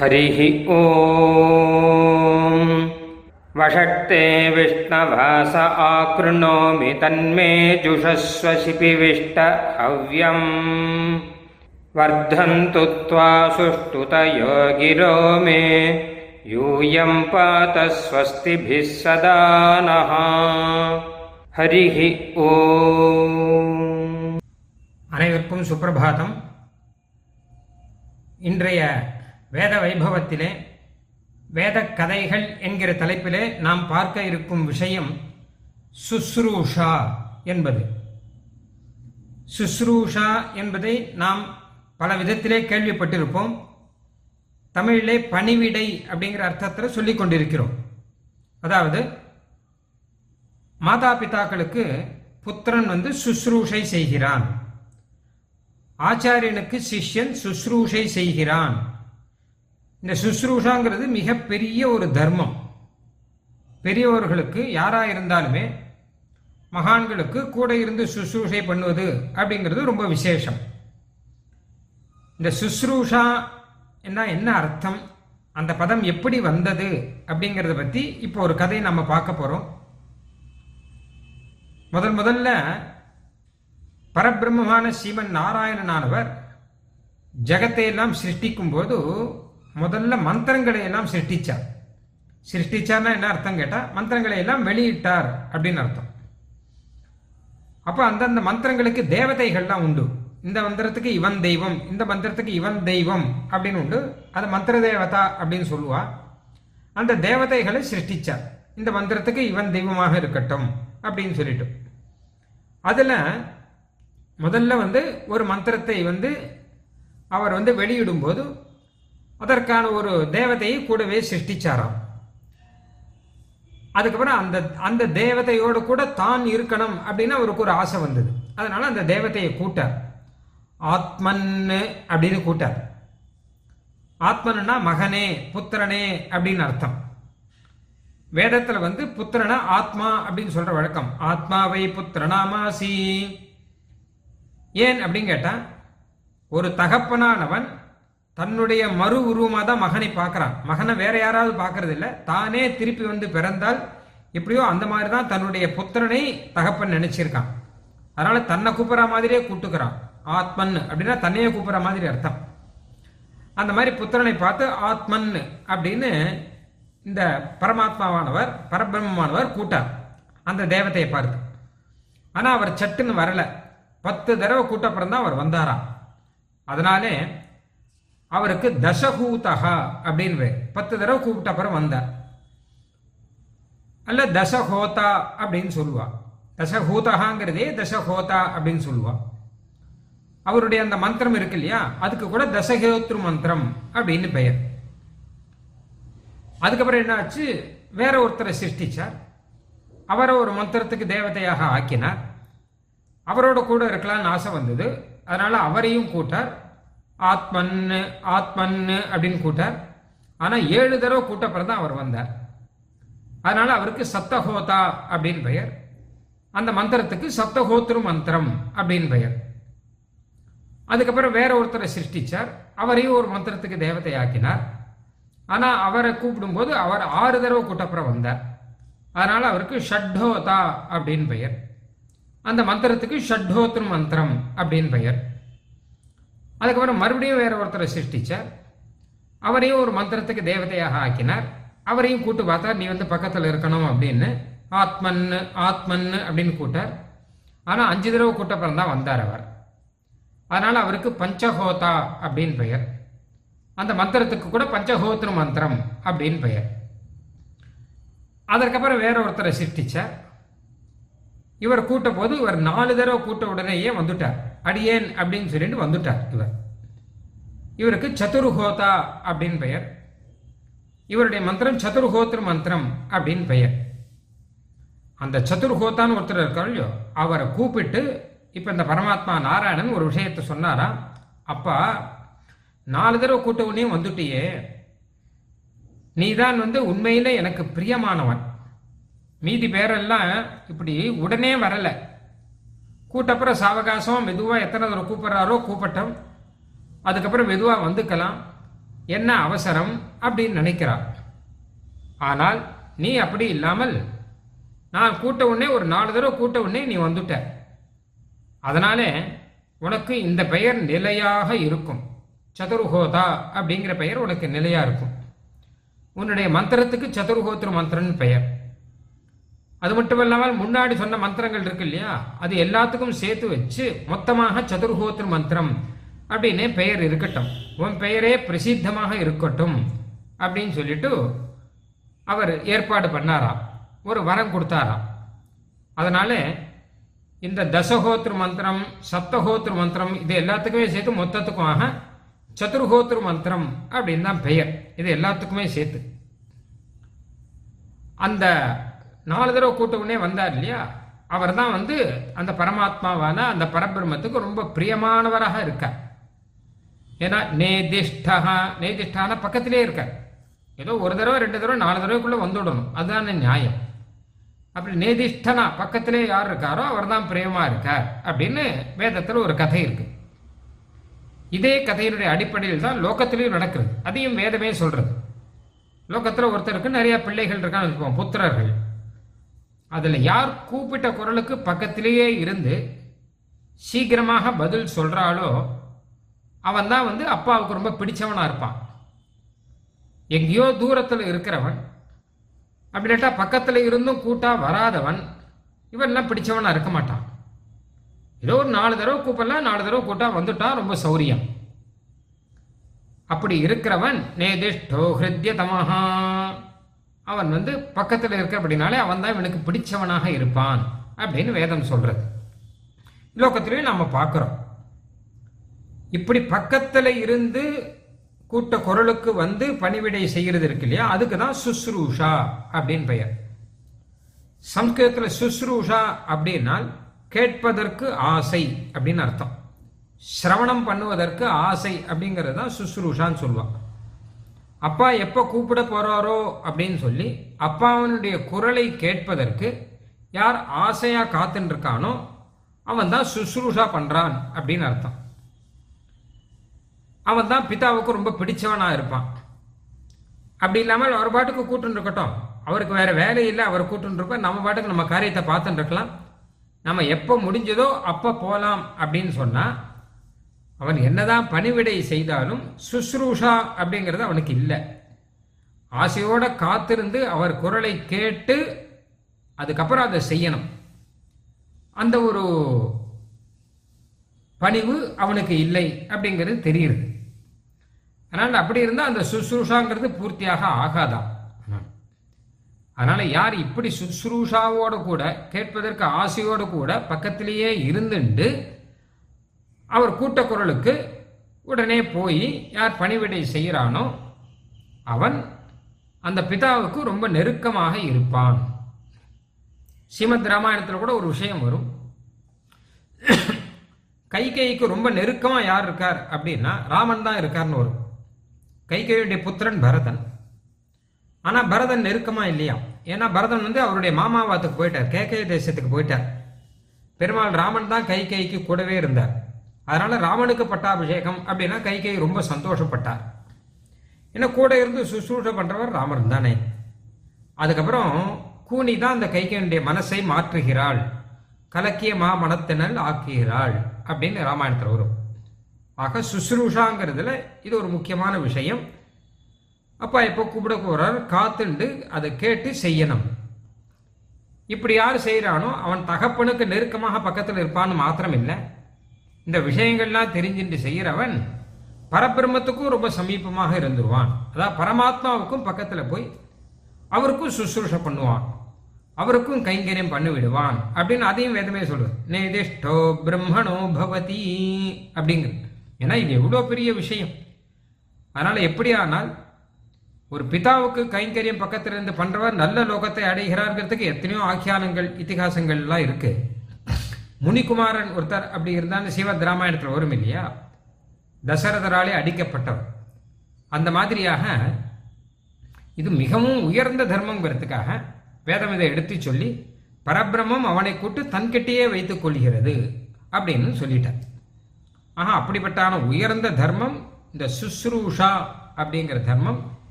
हरिः ॐ वषट्ते विष्णवास आकृणोमि तन्मे जुषस्व शिपिविष्ट हव्यम् वर्धन्तु त्वा सुष्ठुतयो गिरो मे यूयं पात स्वस्तिभिः सदा नः हरिः ॐ அனைவருக்கும் சுப்பிரபாதம் இன்றைய வேத வைபவத்திலே வேத கதைகள் என்கிற தலைப்பிலே நாம் பார்க்க இருக்கும் விஷயம் சுஸ்ரூஷா என்பது. சுஸ்ரூஷா என்பதை நாம் பல விதத்திலே கேள்விப்பட்டிருப்போம். தமிழிலே பணிவிடை அப்படிங்கிற அர்த்தத்தில் சொல்லிக் கொண்டிருக்கிறோம். அதாவது மாதா பிதாக்களுக்கு புத்திரன் வந்து சுஸ்ரூஷை செய்கிறான். ஆச்சாரியனுக்கு சிஷ்யன் சுஸ்ரூஷை செய்கிறான். இந்த சுஸ்ரூஷாங்கிறது மிகப்பெரிய ஒரு தர்மம். பெரியவர்களுக்கு யாரா இருந்தாலுமே மகான்களுக்கு கூட இருந்து சுஸ்ரூஷை பண்ணுவது அப்படிங்கிறது ரொம்ப விசேஷம். இந்த சுஸ்ரூஷா என்ன என்ன அர்த்தம்? அந்த பதம் எப்படி வந்தது அப்படிங்கிறத பத்தி இப்போ ஒரு கதையை நம்ம பார்க்க போறோம். முதல் முதல்ல பரபிரம்மமான ஸ்ரீமன் நாராயணனானவர் ஜகத்தை எல்லாம் சிருஷ்டிக்கும் போது முதல்ல மந்திரங்களை எல்லாம் சிருஷ்டிச்சார். சிருஷ்டிச்சார்னா என்ன அர்த்தம் கேட்டால் மந்திரங்களை எல்லாம் வெளியிட்டார் அப்படின்னு அர்த்தம். அப்போ அந்தந்த மந்திரங்களுக்கு தேவதைகள்லாம் உண்டு. இந்த மந்திரத்துக்கு இவன் தெய்வம் இந்த மந்திரத்துக்கு இவன் தெய்வம் அப்படின்னு உண்டு. அது மந்திர தேவதா அப்படின்னு சொல்லுவா. அந்த தேவதைகளை சிருஷ்டிச்சார். இந்த மந்திரத்துக்கு இவன் தெய்வமாக இருக்கட்டும் அப்படின்னு சொல்லிட்டு. அதில் முதல்ல வந்து ஒரு மந்திரத்தை வந்து அவர் வந்து வெளியிடும்போது அதற்கான ஒரு தேவதையை கூடவே சிருஷ்டிச்சாராம். அதுக்கப்புறம் அந்த அந்த தேவதையோடு கூட தான் இருக்கணும் அப்படின்னு அவருக்கு ஒரு ஆசை வந்தது. அதனால அந்த தேவதையை கூட்டார். ஆத்மன்னு அப்படின்னு கூட்டார். ஆத்மன்னா மகனே புத்திரனே அப்படின்னு அர்த்தம். வேதத்தில் வந்து புத்திரனா ஆத்மா அப்படின்னு சொல்ற வழக்கம். ஆத்மாவை புத்திரனாமாசி. ஏன் அப்படின்னு கேட்டா ஒரு தகப்பனானவன் தன்னுடைய மறு உருவமாக தான் மகனை பார்க்கறான். மகனை வேற யாராவது பார்க்கறது இல்லை. தானே திருப்பி வந்து பிறந்தால் எப்படியோ அந்த மாதிரி தான் தன்னுடைய புத்திரனை தகப்பன் நினைச்சிருக்கான். அதனால தன்னை கூப்பிட்ற மாதிரியே கூட்டுக்கிறான். ஆத்மன் அப்படின்னா தன்னையே கூப்பிட்ற மாதிரி அர்த்தம். அந்த மாதிரி புத்திரனை பார்த்து ஆத்மன் அப்படின்னு இந்த பரமாத்மாவானவர் பரபிரம்மமானவர் கூட்டார். அந்த தேவதையை பார்த்து. ஆனால் அவர் சட்டுன்னு வரல. பத்து தடவை கூட்டப்புறம் தான் அவர் வந்தாராம் அதனாலே அவருக்கு தசகூதகா அப்படின்னு பத்து தடவை கூப்பிட்ட அப்புறம் வந்தார். அல்ல தசஹோதா அப்படின்னு சொல்லுவா. தசஹூதகாங்கிறதே தசஹோதா அப்படின்னு சொல்லுவா. அவருடைய அந்த மந்திரம் இருக்கு இல்லையா? அதுக்கு கூட தசகோத்ரு மந்திரம் அப்படின்னு பெயர். அதுக்கப்புறம் என்னாச்சு வேற ஒருத்தரை சிருஷ்டிச்சார். அவரை ஒரு மந்திரத்துக்கு தேவதையாக ஆக்கினார். அவரோட கூட இருக்கலாம்னு ஆசை வந்தது. அதனால அவரையும் கூட்டார். ஆத்மன்னு ஆத்மன்னு அப்படின்னு கூட்டார். ஆனா ஏழு தடவை கூட்டப்புறம் தான் அவர் வந்தார். அதனால அவருக்கு சப்தஹோதா அப்படின்னு பெயர். அந்த மந்திரத்துக்கு சப்தஹோத்ரு மந்திரம் அப்படின்னு பெயர். அதுக்கப்புறம் வேற ஒருத்தரை சிருஷ்டிச்சார். அவரையும் ஒரு மந்திரத்துக்கு தேவதை ஆக்கினார். ஆனா அவரை கூப்பிடும்போது அவர் ஆறு தடவை கூட்டப்புறம் வந்தார். அதனால அவருக்கு ஷட்ஹோதா அப்படின்னு பெயர். அந்த மந்திரத்துக்கு ஷட்ஹோத்ரு மந்திரம் அப்படின்னு பெயர். அதுக்கப்புறம் மறுபடியும் வேற ஒருத்தரை சிருஷ்டிச்சார். அவரையும் ஒரு மந்திரத்துக்கு தேவதையாக ஆக்கினார். அவரையும் கூட்டு பார்த்தா நீ வந்து பக்கத்தில் இருக்கணும் அப்படின்னு ஆத்மன் ஆத்மன் அப்படின்னு கூட்டார். ஆனால் அஞ்சு தடவை கூட்டப்புறம் தான் வந்தார் அவர். அதனால அவருக்கு பஞ்சஹோதா அப்படின்னு பெயர். அந்த மந்திரத்துக்கு கூட பஞ்சஹோத்ரு மந்திரம் அப்படின்னு பெயர். அதற்கப்புறம் வேற ஒருத்தரை சிருஷ்டிச்சார். இவர் கூட்ட போது இவர் நாலு தடவை கூட்ட உடனேயே வந்துட்டார். அடியேன் அப்படின்னு சொல்லிட்டு வந்துட்டார் இவர். இவருக்கு சதுர்ஹோதா அப்படின்னு பெயர். இவருடைய மந்திரம் சதுர்ஹோத்ரு மந்திரம் அப்படின்னு பெயர். அந்த சதுர்ஹோத்தான்னு ஒருத்தர் இருக்கார் இல்லையோ அவரை கூப்பிட்டு இப்போ இந்த பரமாத்மா நாராயணன் ஒரு விஷயத்தை சொன்னாரா? அப்பா நாலு தடவை கூட்டவனையும் வந்துட்டியே. நீதான் வந்து உண்மையில எனக்கு பிரியமானவன். மீதி பேரெல்லாம் இப்படி உடனே வரலை. கூட்டப்புறம் சாவகாசம் மெதுவாக எத்தனை தடவை கூப்பிட்றாரோ கூப்பிட்டோம். அதுக்கப்புறம் மெதுவாக வந்துக்கலாம். என்ன அவசரம் அப்படின்னு நினைக்கிறார். ஆனால் நீ அப்படி இல்லாமல் நான் கூட்ட உடனே ஒரு நாலு தடவை கூட்ட உடனே நீ வந்துட்ட. அதனாலே உனக்கு இந்த பெயர் நிலையாக இருக்கும். சதுர்ஹோதா அப்படிங்கிற பெயர் உனக்கு நிலையாக இருக்கும். உன்னுடைய மந்திரத்துக்கு சதுர்ஹோத்திர மந்திரம்னு பெயர். அது மட்டும் இல்லாமல் முன்னாடி சொன்ன மந்திரங்கள் இருக்கு இல்லையா? அது எல்லாத்துக்கும் சேர்த்து வச்சு மொத்தமாக சதுர்ஹோத்திர மந்திரம் அப்படின்னு பெயர் இருக்கட்டும். உன் பெயரே பிரசித்தமாக இருக்கட்டும் அப்படின்னு சொல்லிட்டு அவர் ஏற்பாடு பண்ணாராம். ஒரு வரம் கொடுத்தாராம். அதனால இந்த தசகோத்திர மந்திரம் சப்தஹோத்திர மந்திரம் இது எல்லாத்துக்குமே சேர்த்து மொத்தத்துக்குமாக சதுர்ஹோத்திர மந்திரம் அப்படின்னு தான் பெயர். இது எல்லாத்துக்குமே சேர்த்து. அந்த நாலு தடவை கூட்ட உடனே வந்தார் இல்லையா? அவர் தான் வந்து அந்த பரமாத்மாவான அந்த பரபிரமத்துக்கு ரொம்ப பிரியமானவராக இருக்கார். ஏன்னா நேதிஷ்டா நேதிஷ்டான பக்கத்திலே இருக்கார். ஏதோ ஒரு தடவை ரெண்டு தடவை நாலு தடவைக்குள்ளே வந்துவிடணும் அதுதானே நியாயம். அப்படி நேதிஷ்டனா பக்கத்திலே யார் இருக்காரோ அவர் தான் பிரேமா இருக்கார் அப்படின்னு வேதத்தில் ஒரு கதை இருக்கு. இதே கதையினுடைய அடிப்படையில் தான் லோகத்திலையும் நடக்கிறது. அதையும் வேதமே சொல்றது. லோகத்தில் ஒருத்தருக்கு நிறைய பிள்ளைகள் இருக்கான்னு வச்சுப்போம் புத்திரர்கள். அதில் யார் கூப்பிட்ட குரலுக்கு பக்கத்திலேயே இருந்து சீக்கிரமாக பதில் சொல்கிறாளோ அவன் தான் வந்து அப்பாவுக்கு ரொம்ப பிடிச்சவனாக இருப்பான். எங்கேயோ தூரத்தில் இருக்கிறவன் அப்படின்ட்டா பக்கத்தில் இருந்தும் கூட்டா வராதவன் இவன்லாம் பிடிச்சவனாக இருக்க மாட்டான். ஏதோ ஒரு நாலு தடவை கூப்பிடலாம் நாலு தடவை கூட்டா வந்துட்டான் ரொம்ப சௌரியம். அப்படி இருக்கிறவன் நேதிஷ்டோ ஹிருத்ய தமஹா அவன் வந்து பக்கத்தில் இருக்க அப்படின்னாலே அவன் தான் இவனுக்கு பிடிச்சவனாக இருப்பான் அப்படின்னு வேதம் சொல்றது. லோகத்திலையும் நம்ம பார்க்குறோம். இப்படி பக்கத்தில் இருந்து கூட்ட குரலுக்கு வந்து பணிவிடை செய்கிறது இருக்கு இல்லையா? அதுக்கு தான் சுஸ்ரூஷா அப்படின்னு பெயர். சம்ஸ்கிருதத்தில் சுஸ்ரூஷா அப்படின்னால் கேட்பதற்கு ஆசை அப்படின்னு அர்த்தம். சிரவணம் பண்ணுவதற்கு ஆசை அப்படிங்கிறது தான் சுஸ்ரூஷான்னு சொல்லுவான் அப்பா எப்போ கூப்பிட போறாரோ அப்படின்னு சொல்லி அப்பாவனுடைய குரலை கேட்பதற்கு யார் ஆசையா காத்துன்னு இருக்கானோ அவன் தான் சுசுரூஷா பண்றான் அப்படின்னு அர்த்தம். அவன் தான் பிதாவுக்கு ரொம்ப பிடிச்சவனா இருப்பான். அப்படி இல்லாமல் அவர் பாட்டுக்கு கூட்டுன்னு இருக்கட்டும் அவருக்கு வேற வேலை இல்லை அவர் கூட்டுன்னு இருக்கோம் நம்ம பாட்டுக்கு நம்ம காரியத்தை பார்த்துட்டு இருக்கலாம் நம்ம எப்போ முடிஞ்சதோ அப்போ போகலாம் அப்படின்னு சொன்னால் அவன் என்னதான் பணிவிடை செய்தாலும் சுஸ்ரூஷா அப்படிங்கிறது அவனுக்கு இல்லை. ஆசையோட காத்திருந்து அவர் குரலை கேட்டு அதுக்கப்புறம் அதை செய்யணும். அந்த ஒரு பணிவு அவனுக்கு இல்லை அப்படிங்கிறது தெரியுது. அதனால் அப்படி இருந்தால் அந்த சுஸ்ரூஷாங்கிறது பூர்த்தியாக ஆகாதான் அதனால் யார் இப்படி சுஸ்ரூஷாவோட கூட கேட்பதற்கு ஆசையோடு கூட பக்கத்திலேயே இருந்துண்டு அவர் கூட்ட குரலுக்கு உடனே போய் யார் பணிவிடை செய்கிறானோ அவன் அந்த பிதாவுக்கு ரொம்ப நெருக்கமாக இருப்பான். ஸ்ரீமத் ராமாயணத்தில் கூட ஒரு விஷயம் வரும். கைகைக்கு ரொம்ப நெருக்கமாக யார் இருக்கார் அப்படின்னா ராமன் தான் இருக்கார்னு வரும். கைகையுடைய புத்திரன் பரதன். ஆனால் பரதன் நெருக்கமாக இல்லையா? ஏன்னா பரதன் வந்து அவருடைய மாமாவாத்துக்கு போயிட்டார் கேகய தேசத்துக்கு போயிட்டார். பெருமாள் ராமன் தான் கைகைக்கு கூடவே இருந்தார். அதனால ராமனுக்கு பட்டாபிஷேகம் அப்படின்னா கைகை ரொம்ப சந்தோஷப்பட்டார். ஏன்னா கூட இருந்து சுசூஷை பண்றவர் ராமர் தானே. அதுக்கப்புறம் கூனி தான் அந்த கைகையனுடைய மனசை மாற்றுகிறாள். கலக்கிய மா மனத்தினல் ஆக்குகிறாள் அப்படின்னு ராமாயணத்தில் வரும். ஆக சுசுரூஷாங்கிறதுல இது ஒரு முக்கியமான விஷயம். அப்பா எப்போ கூப்பிட போகிறார் காத்துண்டு அதை கேட்டு செய்யணும். இப்படி யார் செய்கிறானோ அவன் தகப்பனுக்கு நெருக்கமாக பக்கத்தில் இருப்பான்னு மாத்திரம் இல்லை இந்த விஷயங்கள்லாம் தெரிஞ்சுட்டு செய்கிறவன் பரபிரம்மத்துக்கும் ரொம்ப சமீபமாக இருந்துருவான். அதாவது பரமாத்மாவுக்கும் பக்கத்தில் போய் அவருக்கும் சுசுருஷ பண்ணுவான். அவருக்கும் கைங்கரியம் பண்ணி விடுவான் அப்படின்னு அதையும் வேதமே சொல்றது நேதிஷ்டோ பிரம்மணோ பவதி அப்படிங்கிறது ஏன்னா இது எவ்வளோ பெரிய விஷயம். அதனால எப்படியானால் ஒரு பிதாவுக்கு கைங்கரியம் பக்கத்தில் இருந்து பண்றவர் நல்ல லோகத்தை அடைகிறார்கிறதுக்கு எத்தனையோ ஆக்கியானங்கள் இத்திகாசங்கள்லாம் இருக்குது முனிகுமாரன் ஒருத்தர் அப்படி இருந்தாலும் சிவத் ராமாயணத்தில் வரும் இல்லையா? தசரதராலே அடிக்கப்பட்டவர். அந்த மாதிரியாக இது மிகவும் உயர்ந்த தர்மங்கிறதுக்காக வேதம் இதை எடுத்து சொல்லி பரபிரமம் அவனை கூட்டு தன்கிட்டேயே வைத்துக் கொள்கிறது அப்படின்னு சொல்லிட்டார். ஆஹா அப்படிப்பட்டான உயர்ந்த தர்மம் இந்த சுஸ்ரூஷா அப்படிங்கிற தர்மம்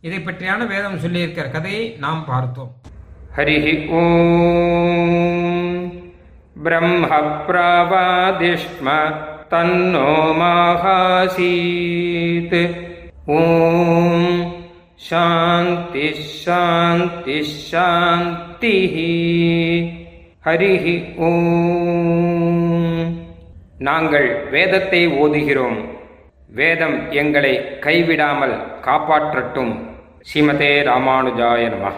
இதை பற்றியான வேதம் சொல்லியிருக்கிற கதையை நாம் பார்த்தோம். हरिः ॐ ब्रह्मप्रवादिष्म तन्नो माहासीत् ॐ शान्तिः शान्तिः शान्तिः ஹரிः ஓம் நாங்கள் வேதத்தை ஓதுகிறோம் வேதம் எங்களை கைவிடாமல் காப்பாற்றட்டும் ஸ்ரீமதே ராமானுஜாய நமः